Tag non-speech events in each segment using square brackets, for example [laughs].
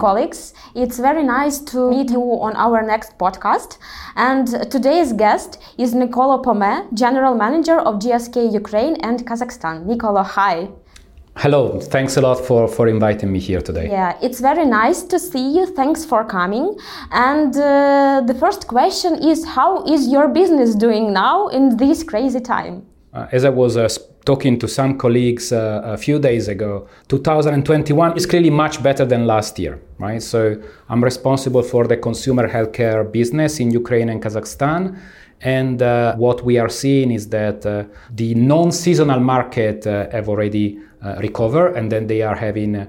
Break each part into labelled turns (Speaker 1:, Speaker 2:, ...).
Speaker 1: colleagues, it's very nice to meet you on our next podcast. And today's guest is Nicola Pome, General Manager of GSK Ukraine and Kazakhstan. Nicola, hi.
Speaker 2: Hello, thanks a lot for, for inviting me here today.
Speaker 1: Yeah, it's very nice to see you. Thanks for coming. And uh, the first question is How is your business doing now in this crazy time?
Speaker 2: Uh, as I was uh, talking to some colleagues uh, a few days ago, 2021 is clearly much better than last year, right? So I'm responsible for the consumer healthcare business in Ukraine and Kazakhstan. And uh, what we are seeing is that uh, the non seasonal market uh, have already uh, recovered and then they are having uh,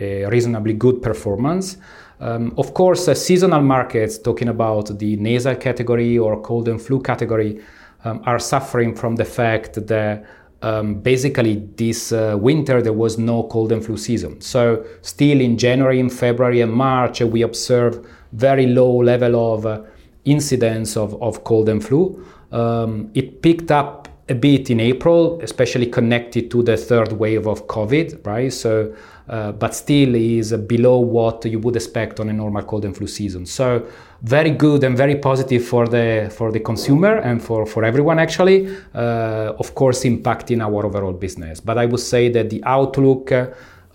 Speaker 2: a reasonably good performance. Um, of course, seasonal markets, talking about the nasal category or cold and flu category, um, are suffering from the fact that um, basically this uh, winter there was no cold and flu season. So still in January, in February, and March, we observe very low level of uh, incidence of, of cold and flu. Um, it picked up a bit in April, especially connected to the third wave of COVID, right? So, uh, but still is below what you would expect on a normal cold and flu season. So, very good and very positive for the for the consumer and for for everyone actually. Uh, of course, impacting our overall business. But I would say that the outlook uh,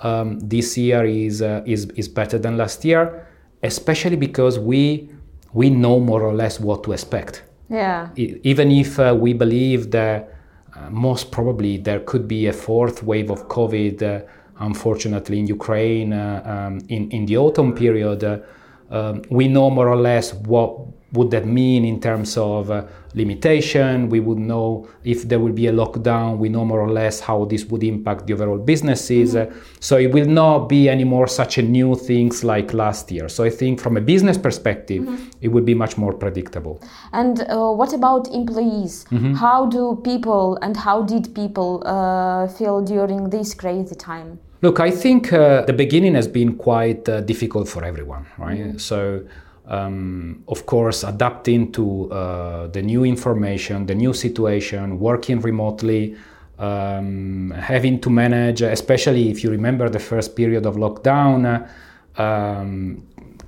Speaker 2: um, this year is uh, is is better than last year, especially because we we know more or less what to expect.
Speaker 1: Yeah.
Speaker 2: Even if uh, we believe that uh, most probably there could be a fourth wave of COVID, uh, unfortunately, in Ukraine um, in, in the autumn period, um, we know more or less what would that mean in terms of uh, limitation? We would know if there will be a lockdown. We know more or less how this would impact the overall businesses. Mm-hmm. Uh, so it will not be anymore such a new things like last year. So I think from a business perspective, mm-hmm. it would be much more predictable.
Speaker 1: And uh, what about employees? Mm-hmm. How do people and how did people uh, feel during this crazy time?
Speaker 2: Look, I think uh, the beginning has been quite uh, difficult for everyone, right? Mm-hmm. So um, of course, adapting to uh, the new information, the new situation, working remotely, um, having to manage, especially if you remember the first period of lockdown, um,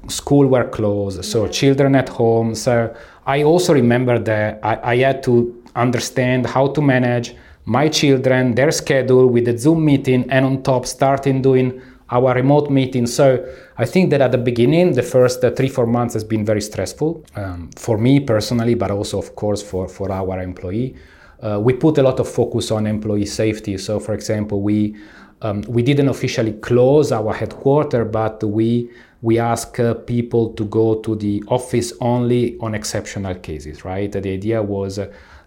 Speaker 2: school were closed, so children at home. So I also remember that I, I had to understand how to manage my children, their schedule with the Zoom meeting, and on top starting doing our remote meeting. So I think that at the beginning, the first uh, three, four months has been very stressful um, for me personally, but also, of course, for, for our employee. Uh, we put a lot of focus on employee safety. So, for example, we um, we didn't officially close our headquarters, but we we ask uh, people to go to the office only on exceptional cases. Right? The idea was.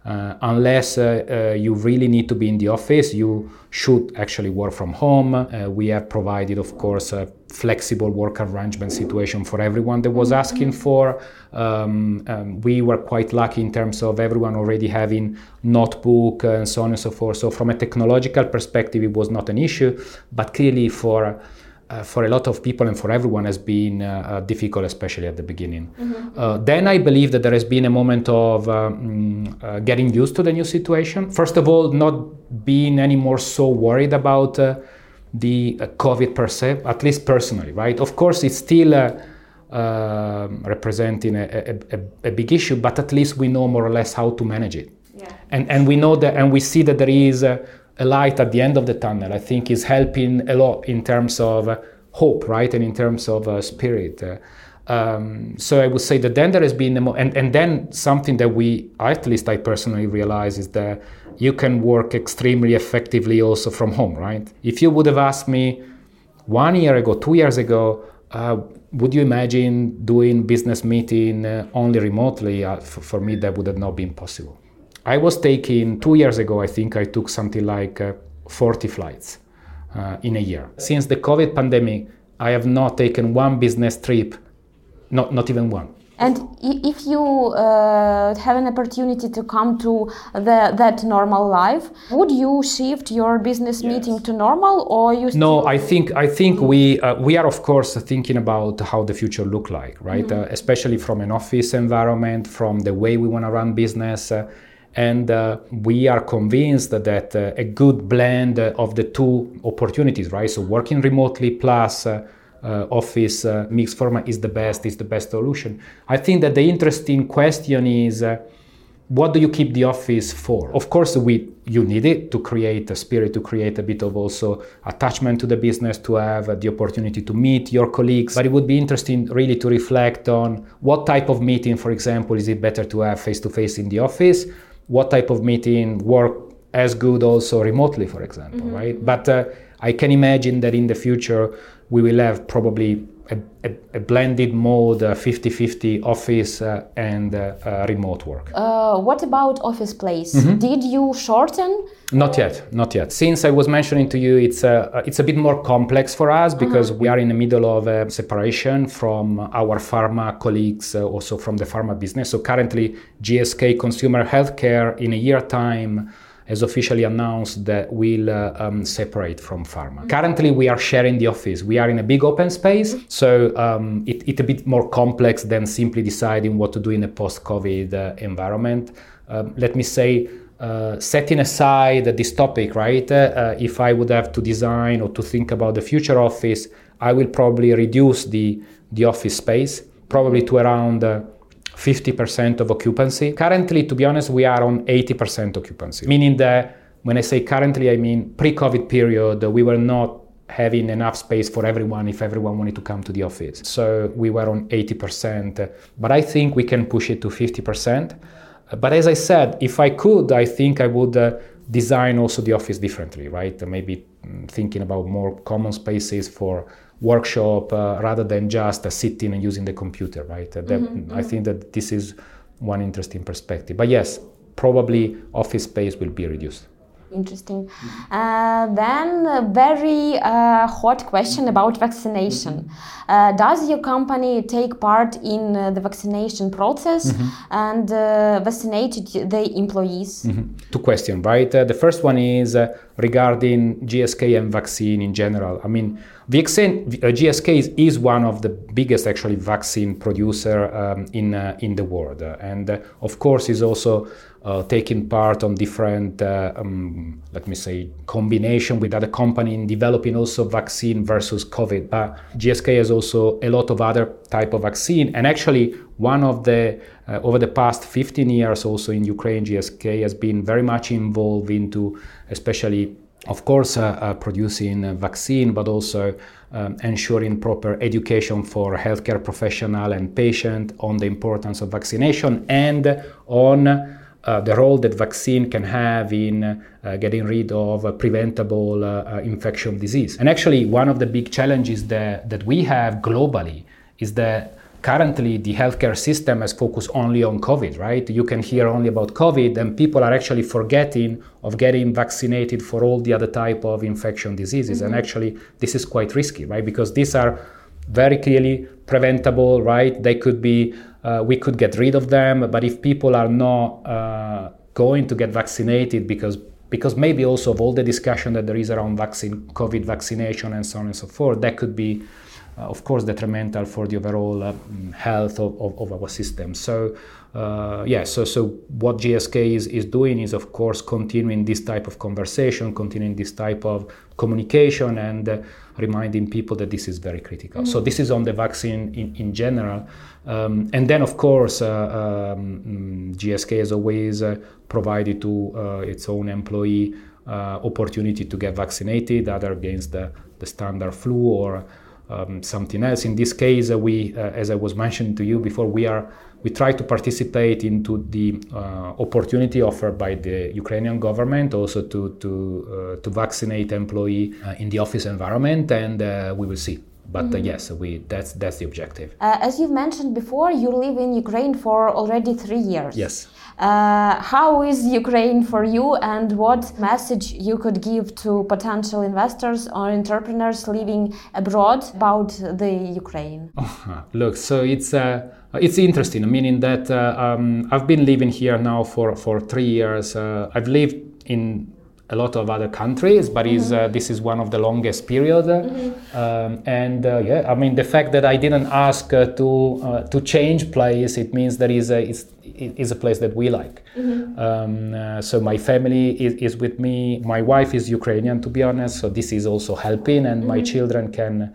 Speaker 2: Uh, unless uh, uh, you really need to be in the office, you should actually work from home. We have provided, of course, a flexible work arrangement situation for everyone that was asking for. Um, um, we were quite lucky in terms of everyone already having notebook and so on and so forth. So from a technological perspective, it was not an issue, but clearly for uh, for a lot of people and for everyone has been uh, uh difficult, especially at the beginning. Mm-hmm. Uh, then I believe that there has been a moment of um, getting used to the new situation. First of all, not being anymore so worried about the COVID per se, at least personally, right? Of course, it's still. Uh, representing a, a, a, big issue, but at least we know more or less how to manage it. Yeah. And, and we know that, and we see that there is uh, a light at the end of the tunnel, I think is helping a lot in terms of uh, hope, right, and in terms of uh, spirit. Uh, um, so I would say that then there has been, mo- and, and then something that we, at least I personally realize, is that you can work extremely effectively also from home, right? If you would have asked me one year ago, two years ago, uh, would you imagine doing business meeting uh, only remotely? Uh, for me, that would have not been possible. I was taking two years ago, I think I took something like uh, 40 flights uh, in a year. Since the COVID pandemic, I have not taken one business trip, not, not even one.
Speaker 1: And if you uh, have an opportunity to come to the, that normal life, would you shift your business yes. meeting to normal, or you?
Speaker 2: No, I think I think we uh, we are of course thinking about how the future look like, right? Mm-hmm. Uh, especially from an office environment, from the way we want to run business. And uh, we are convinced that uh, a good blend of the two opportunities, right? So working remotely plus uh, uh, office uh, mixed format is the best, is the best solution. I think that the interesting question is uh, what do you keep the office for? Of course, we you need it to create a spirit, to create a bit of also attachment to the business, to have the opportunity to meet your colleagues. But it would be interesting really to reflect on what type of meeting, for example, is it better to have face to face in the office? What type of meeting work as good also remotely, for example, mm-hmm. right? But uh, I can imagine that in the future we will have probably a, a, blended mode, 50-50 uh, office uh, and uh, uh, remote work.
Speaker 1: Uh, what about office place? Mm-hmm. Did you shorten?
Speaker 2: Not yet, not yet. Since I was mentioning to you, it's a, it's a bit more complex for us uh-huh. because we are in the middle of a separation from our pharma colleagues, also from the pharma business. So currently, GSK Consumer Healthcare in a year time has officially announced that we'll uh, um, separate from pharma. Currently, we are sharing the office. We are in a big open space, so um, it, it's a bit more complex than simply deciding what to do in a post-COVID uh, environment. Um, let me say, uh, setting aside this topic, right? Uh, if I would have to design or to think about the future office, I will probably reduce the the office space, probably to around uh, 50% of occupancy. Currently, to be honest, we are on 80% occupancy, meaning that when I say currently, I mean pre COVID period, we were not having enough space for everyone if everyone wanted to come to the office. So we were on 80%, but I think we can push it to 50%. But as I said, if I could, I think I would uh, design also the office differently, right? Maybe mm, thinking about more common spaces for workshop uh, rather than just uh, sitting and using the computer, right? Uh, that, mm-hmm, I mm-hmm. think that this is one interesting perspective. But yes, probably office space will be reduced.
Speaker 1: Interesting. Uh, then, a very uh, hot question about vaccination. Uh, does your company take part in uh, the vaccination process mm-hmm. and uh, vaccinate the employees?
Speaker 2: Mm-hmm. Two questions, right? Uh, the first one is regarding GSK and vaccine in general. I mean, vaccine, GSK is, is, one of the biggest actually vaccine producer um, in in the world, and of course is also uh, taking part on different, uh, um, let me say, combination with other company in developing also vaccine versus COVID. But GSK has also a lot of other type of vaccine, and actually one of the uh, over the past 15 years also in Ukraine, GSK has been very much involved into, especially of course, uh, uh, producing vaccine, but also um, ensuring proper education for healthcare professional and patient on the importance of vaccination and on uh, the role that vaccine can have in uh, getting rid of uh, preventable uh, uh, infection disease. And actually, one of the big challenges that, that we have globally is that currently the healthcare system has focused only on COVID, right? You can hear only about COVID, and people are actually forgetting of getting vaccinated for all the other type of infection diseases. Mm-hmm. And actually, this is quite risky, right? Because these are very clearly preventable, right? They could be uh, we could get rid of them. But if people are not uh, going to get vaccinated because because maybe also of all the discussion that there is around vaccine, COVID vaccination and so on and so forth, that could be, uh, of course, detrimental for the overall uh, health of, of, of, our system. So, uh, yeah, so, so what GSK is, is doing is, of course, continuing this type of conversation, continuing this type of communication, and uh, reminding people that this is very critical. Mm-hmm. So, this is on the vaccine in, in general. Um, and then, of course, uh, um, GSK has always uh, provided to uh, its own employee uh, opportunity to get vaccinated, either against the, the standard flu or um, something else. In this case, we, as I was mentioning to you before, we are we try to participate into the uh, opportunity offered by the Ukrainian government also to to uh, to vaccinate employee uh, in the office environment, and we will see but uh, mm-hmm. uh, yes we that's that's the objective.
Speaker 1: Uh, as you've mentioned before you live in ukraine for already three years.
Speaker 2: Yes.
Speaker 1: Uh, how is ukraine for you and what message you could give to potential investors or entrepreneurs living abroad about the ukraine?
Speaker 2: Oh, [laughs] look so it's uh, it's interesting. Meaning that uh, um, i've been living here now for for three years. I've lived in a lot of other countries, but mm-hmm. is uh, this is one of the longest period. Mm-hmm. Um, and uh, yeah, I mean the fact that I didn't ask uh, to uh, to change place, it means that is a it's, it is a place that we like. Mm-hmm. Um, uh, so my family is, is with me. My wife is Ukrainian, to be honest, so this is also helping, and my mm-hmm. children can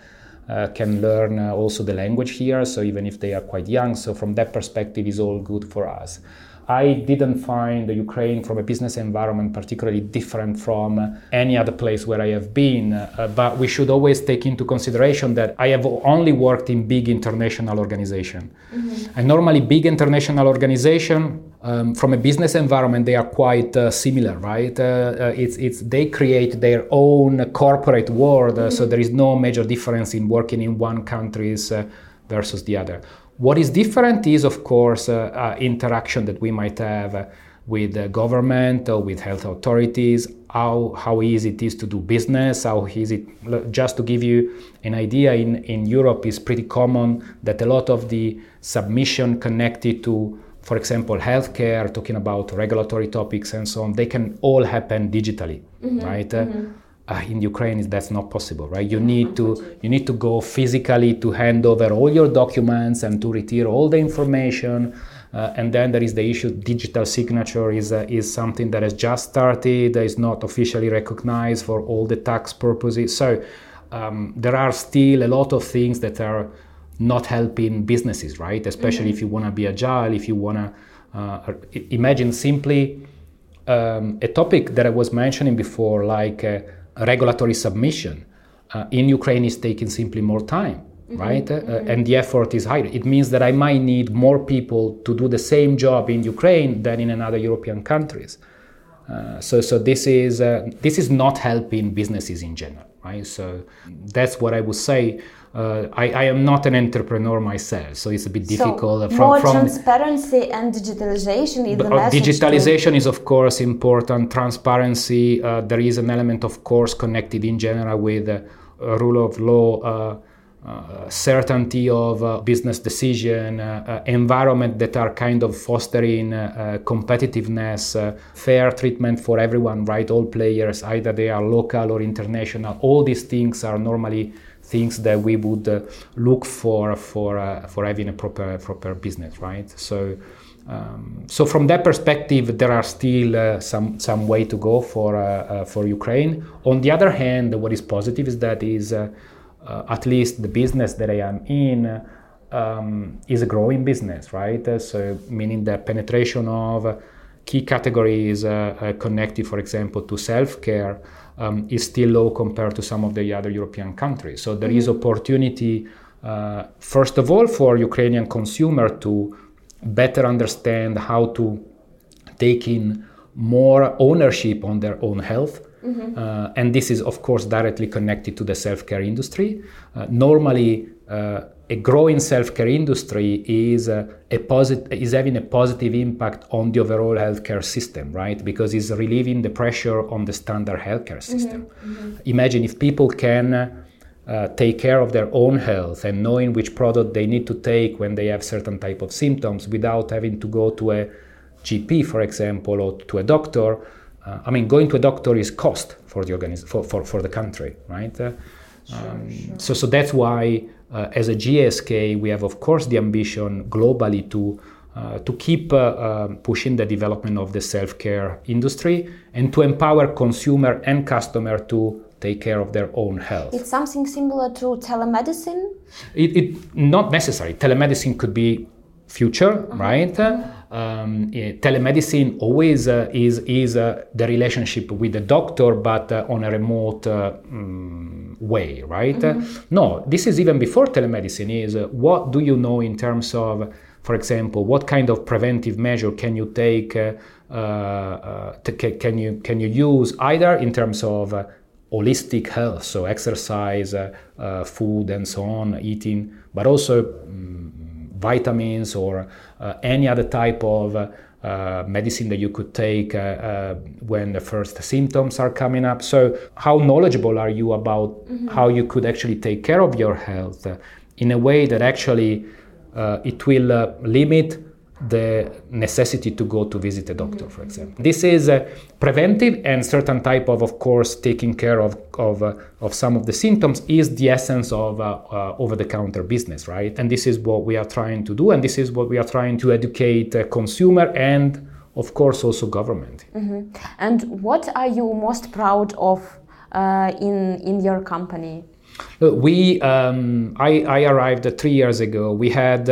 Speaker 2: uh, can learn uh, also the language here. So even if they are quite young, so from that perspective, is all good for us. I didn't find Ukraine from a business environment particularly different from any other place where I have been. Uh, but we should always take into consideration that I have only worked in big international organization. Mm-hmm. And normally big international organization um, from a business environment they are quite uh, similar, right? Uh, uh it's, it's they create their own corporate world, mm-hmm. so there is no major difference in working in one country uh, versus the other. What is different is, of course, uh, uh, interaction that we might have with the government or with health authorities, how, how easy it is to do business, how easy, just to give you an idea, in, in Europe is pretty common that a lot of the submission connected to, for example, healthcare, talking about regulatory topics and so on, they can all happen digitally, mm-hmm, right? Mm-hmm uh, in Ukraine that's not possible, right? You need to you need to go physically to hand over all your documents and to retrieve all the information. Uh, and then there is the issue digital signature is uh, is something that has just started, is not officially recognized for all the tax purposes. So um, there are still a lot of things that are not helping businesses, right? Especially mm-hmm. if you want to be agile, if you want to uh, imagine simply um, a topic that I was mentioning before, like uh, regulatory submission uh, in Ukraine is taking simply more time. Mm-hmm, right? Uh, mm-hmm. and the effort is higher. It means that I might need more people to do the same job in Ukraine than in another European countries. Uh, so, so this is uh, this is not helping businesses in general, right? So that's what I would say. Uh, I, I, am not an entrepreneur myself, so it's a bit difficult.
Speaker 1: So from, more from transparency and digitalization is the uh,
Speaker 2: message. Digitalization to... is of course important. Transparency. Uh, there is an element, of course, connected in general with rule of law. Uh, uh, certainty of uh, business decision, environment that are kind of fostering competitiveness, fair treatment for everyone, right? All players, either they are local or international. All these things are normally things that we would uh, look for for uh, for having a proper proper business, right? So. Um, so from that perspective, there are still uh, some some way to go for uh, uh, for Ukraine. On the other hand, what is positive is that is uh, at least the business that I am in um, is a growing business, right? so meaning the penetration of key categories connected, for example, to self care um, is still low compared to some of the other European countries. So there is mm-hmm. opportunity, uh, first of all, for Ukrainian consumer to better understand how to take in more ownership on their own health. Mm-hmm. Uh, and this is, of course, directly connected to the self care industry. Uh, normally, uh, a growing self-care industry is uh, a posit- is having a positive impact on the overall healthcare system, right? Because it's relieving the pressure on the standard healthcare mm-hmm, system. Mm-hmm. Mm-hmm. Imagine if people can uh, take care of their own health and knowing which product they need to take when they have certain type of symptoms without having to go to a GP, for example, or to a doctor. Uh, I mean, going to a doctor is cost for the organiz- for, for, for the country, right? Uh, um, sure, sure. So, so that's why uh, as a GSK, we have, of course, the ambition globally to uh, to keep uh, uh, pushing the development of the self-care industry and to empower consumer and customer to take care of their own health.
Speaker 1: It's something similar to telemedicine.
Speaker 2: It, it not necessary. Telemedicine could be future, mm-hmm. right? Um, telemedicine always uh, is is uh, the relationship with the doctor, but uh, on a remote um, way, right? Mm-hmm. no, this is even before telemedicine. Is uh, what do you know in terms of, for example, what kind of preventive measure can you take? Uh, uh, can you can you use either in terms of holistic health, so exercise, food, and so on, eating, but also um, vitamins or uh, any other type of uh, medicine that you could take uh, uh, when the first symptoms are coming up. So, how knowledgeable are you about mm-hmm. how you could actually take care of your health in a way that actually it will limit the necessity to go to visit a doctor, for example. This is uh, preventive and certain type of, of course, taking care of of, uh, of some of the symptoms is the essence of uh, uh over-the-counter business, right? And this is what we are trying to do, and this is what we are trying to educate consumer and, of course, also government.
Speaker 1: Mm-hmm. And what are you most proud of uh, in in your company?
Speaker 2: we, um, I, I, arrived three years ago. We had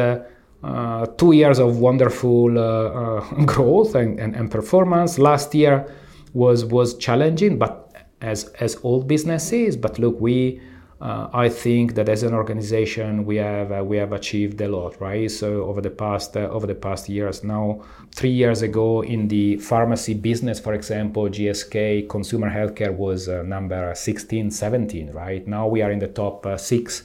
Speaker 2: uh, two years of wonderful uh, uh [laughs] growth and, and, and, performance. Last year was was challenging, but as as all businesses. But look, we uh, I think that as an organization we have uh, we have achieved a lot, right? So over the past over the past years, now three years ago in the pharmacy business, for example, GSK consumer healthcare was number 16, 17, right? Now we are in the top six.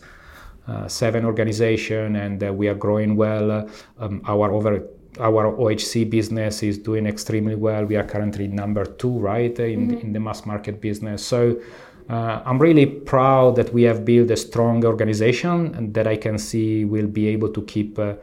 Speaker 2: Uh, seven organization and we are growing well. Um, our over our OHC business is doing extremely well. We are currently number two, right, in, mm-hmm. in the mass market business. So uh, I'm really proud that we have built a strong organization and that I can see will be able to keep uh,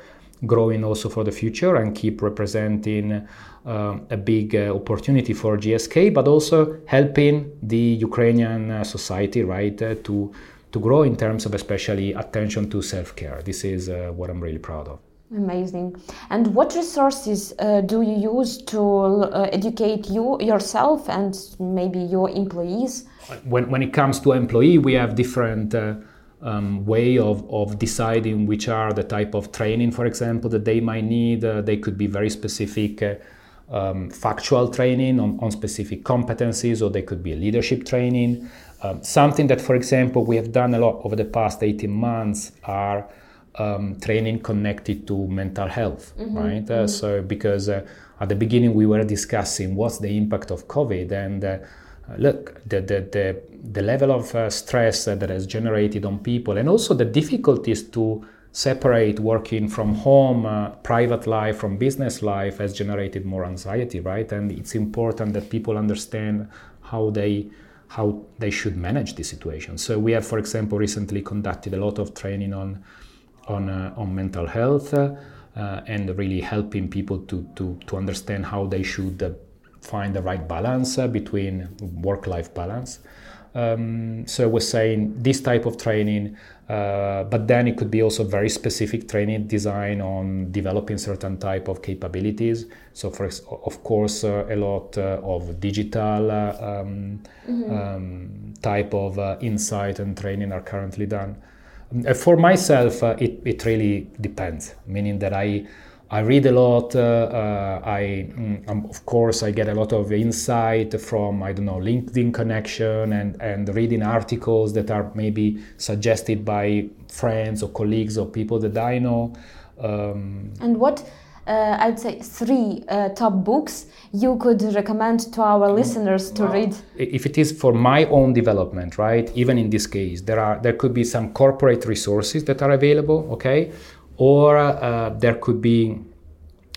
Speaker 2: growing also for the future and keep representing uh, a big uh, opportunity for GSK, but also helping the Ukrainian uh, society, right, uh, to to grow in terms of especially attention to self-care. This is what I'm really proud of.
Speaker 1: Amazing. And what resources uh, do you use to uh, educate you yourself and maybe your employees?
Speaker 2: When, when it comes to employee, we have different uh, um, way of, of deciding which are the type of training, for example, that they might need. Uh, they could be very specific uh, um, factual training on, on specific competencies, or they could be leadership training. Um, something that, for example, we have done a lot over the past 18 months are um, training connected to mental health, mm-hmm. right? Uh, mm-hmm. So because uh, at the beginning we were discussing what's the impact of COVID, and uh, look, the, the the the level of uh, stress that has generated on people, and also the difficulties to separate working from home, uh, private life from business life, has generated more anxiety, right? And it's important that people understand how they how they should manage the situation. So we have, for example, recently conducted a lot of training on on, uh, on mental health uh, and really helping people to, to, to understand how they should uh, find the right balance between work life balance. Um, so I was saying this type of training, uh, but then it could be also very specific training design on developing certain type of capabilities. So, for of course, uh, a lot uh, of digital um, mm-hmm. um, type of insight and training are currently done. Uh, for myself, uh, it, it really depends, meaning that I, I read a lot. Uh, uh, I, mm, um, of course, I get a lot of insight from I don't know LinkedIn connection and and reading articles that are maybe suggested by friends or colleagues or people that I know.
Speaker 1: Um, and what uh, I'd say three uh, top books you could recommend to our listeners to well, read?
Speaker 2: If it is for my own development, right? Even in this case, there are there could be some corporate resources that are available, okay, or uh, there could be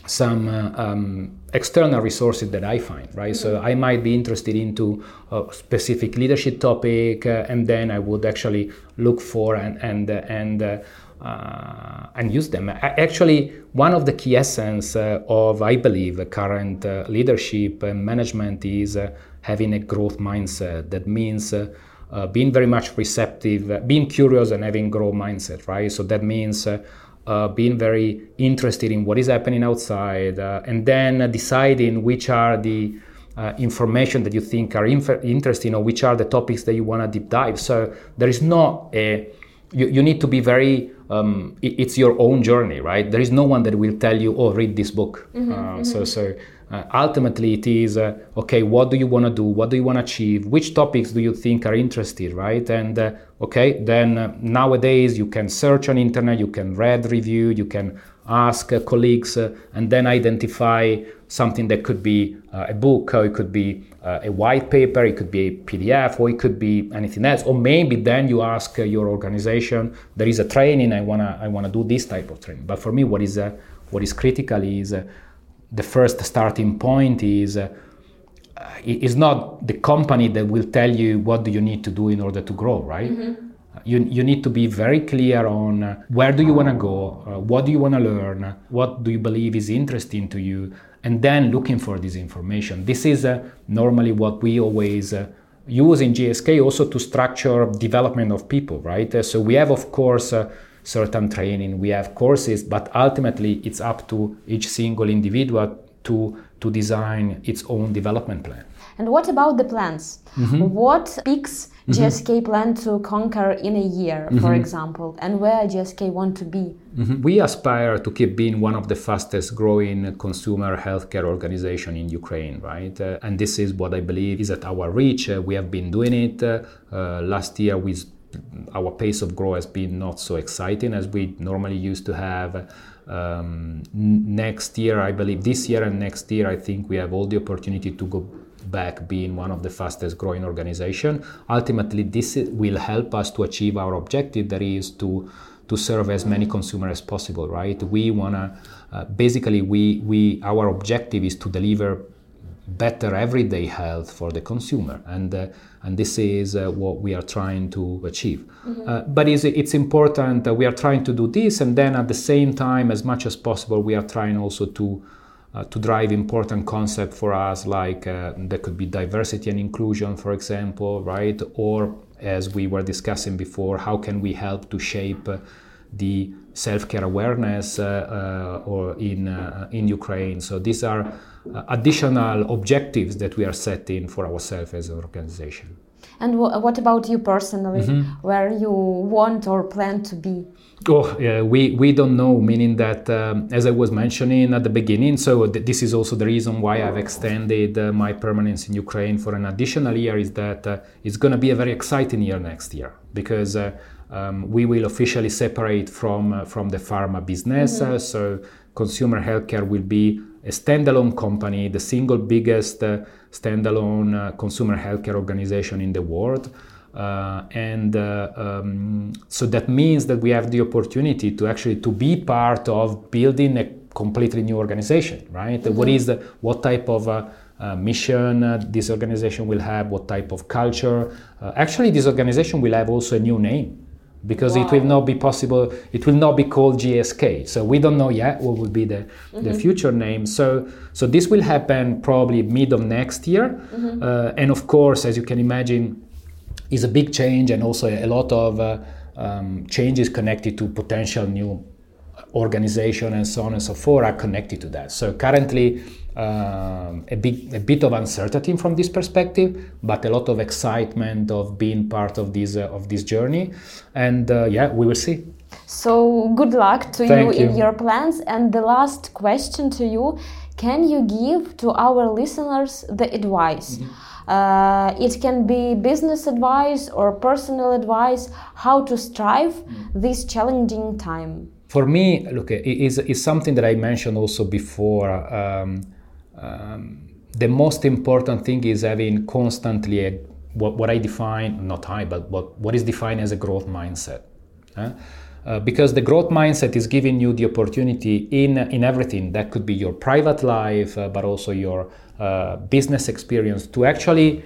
Speaker 2: some uh, um, external resources that I find, right? Mm-hmm. So I might be interested into a specific leadership topic, uh, and then I would actually look for and and and uh, uh, and use them. Actually, one of the key essence uh, of, I believe, current uh, leadership and management is uh, having a growth mindset. That means uh, uh, being very much receptive, being curious, and having growth mindset. Right. So that means. Uh, being very interested in what is happening outside, uh, and then deciding which are the uh, information that you think are inf- interesting, or which are the topics that you want to deep dive. So there is not a you, you need to be very um, it, it's your own journey right? There is no one that will tell you oh read this book. Mm-hmm, uh, mm-hmm. so so uh, ultimately it is uh, okay what do you want to do? What do you want to achieve? Which topics do you think are interested right? And uh, okay then uh, nowadays you can search on internet you can read review you can ask uh, colleagues and then identify something that could be a book or it could be uh, a white paper, it could be a PDF, or it could be anything else. Or maybe then you ask uh, your organization, there is a training, I wanna I wanna do this type of training. But for me, what is uh, what is critical is uh, the first starting point is uh, is not the company that will tell you what do you need to do in order to grow, right? Mm-hmm. You, you need to be very clear on uh, where do you want to go, uh, what do you want to learn, what do you believe is interesting to you, and then looking for this information. This is uh, normally what we always uh, use in GSK also to structure development of people, right? Uh, so we have, of course, uh, certain training, we have courses, but ultimately it's up to each single individual to to design its own development plan.
Speaker 1: And what about the plans? Mm-hmm. What peaks mm-hmm. GSK plan to conquer in a year, for mm-hmm. example, and where GSK want to be?
Speaker 2: Mm-hmm. We aspire to keep being one of the fastest growing consumer healthcare organization in Ukraine, right? Uh, and this is what I believe is at our reach. Uh, we have been doing it. Uh, last year, we our pace of growth has been not so exciting as we normally used to have. Um, next year, I believe this year and next year, I think we have all the opportunity to go back being one of the fastest growing organization. Ultimately, this will help us to achieve our objective that is to to serve as many consumers as possible, right? We wanna uh, basically we we our objective is to deliver better everyday health for the consumer and uh, and this is uh, what we are trying to achieve mm-hmm. uh, but it's, it's important that we are trying to do this and then at the same time as much as possible we are trying also to uh, to drive important concept for us like uh, there could be diversity and inclusion for example right or as we were discussing before how can we help to shape uh, the self-care awareness or in in Ukraine so these are uh, additional objectives that we are setting for ourselves as an organization.
Speaker 1: And w- what about you personally? Mm-hmm. Where you want or plan to be?
Speaker 2: Oh, yeah, we, we don't know, meaning that, um, as I was mentioning at the beginning, so th- this is also the reason why I've extended uh, my permanence in Ukraine for an additional year, is that uh, it's going to be a very exciting year next year because uh, um, we will officially separate from, uh, from the pharma business. Mm-hmm. Uh, so consumer healthcare will be a standalone company, the single biggest uh, standalone uh, consumer healthcare organization in the world. Uh, and uh, um, so that means that we have the opportunity to actually to be part of building a completely new organization, right? Mm-hmm. What is the, what type of uh, uh, mission uh, this organization will have, what type of culture. Uh, actually, this organization will have also a new name because wow. it will not be possible it will not be called gsk so we don't know yet what will be the, mm-hmm. the future name so so this will happen probably mid of next year mm-hmm. uh, and of course as you can imagine is a big change and also a lot of uh, um, changes connected to potential new organization and so on and so forth are connected to that so currently um, a, big, a bit of uncertainty from this perspective, but a lot of excitement of being part of this uh, of this journey. And uh, yeah, we will see.
Speaker 1: So good luck to you, you, in your plans. And the last question to you: Can you give to our listeners the advice? Mm-hmm. Uh, it can be business advice or personal advice how to strive mm. this challenging time
Speaker 2: for me look it is, is something that i mentioned also before um, um, the most important thing is having constantly a, what, what I define, not I, but what, what is defined as a growth mindset. Uh, because the growth mindset is giving you the opportunity in, in everything that could be your private life, uh, but also your business experience to actually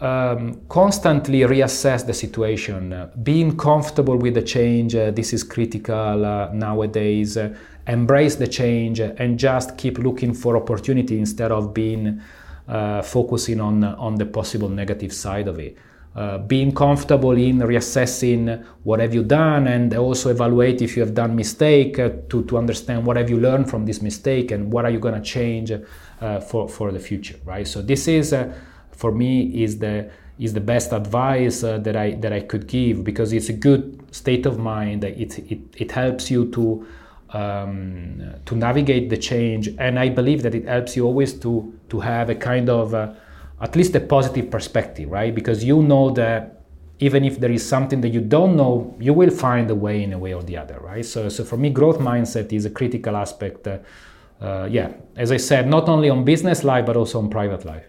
Speaker 2: um, constantly reassess the situation. Uh, being comfortable with the change, uh, this is critical uh, nowadays embrace the change and just keep looking for opportunity instead of being uh, focusing on on the possible negative side of it. Uh, being comfortable in reassessing what have you done and also evaluate if you have done mistake uh, to, to understand what have you learned from this mistake and what are you going to change uh, for, for the future right so this is uh, for me is the is the best advice uh, that I that I could give because it's a good state of mind it it, it helps you to um, to navigate the change. And I believe that it helps you always to to have a kind of uh, at least a positive perspective, right? Because you know that even if there is something that you don't know, you will find a way in a way or the other, right? So, so for me, growth mindset is a critical aspect. Uh, uh, yeah, as I said, not only on business life but also on private life.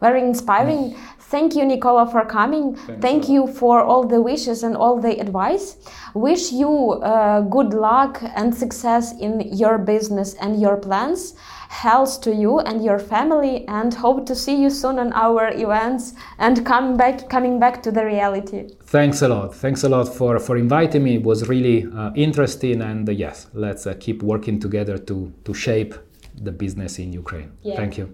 Speaker 1: Very inspiring. Thank you, Nicola, for coming. Thanks Thank you for all the wishes and all the advice. Wish you uh, good luck and success in your business and your plans. Health to you and your family, and hope to see you soon on our events and come back, coming back to the reality.
Speaker 2: Thanks a lot. Thanks a lot for for inviting me. It was really uh, interesting, and uh, yes, let's uh, keep working together to to shape the business in Ukraine. Yeah. Thank you.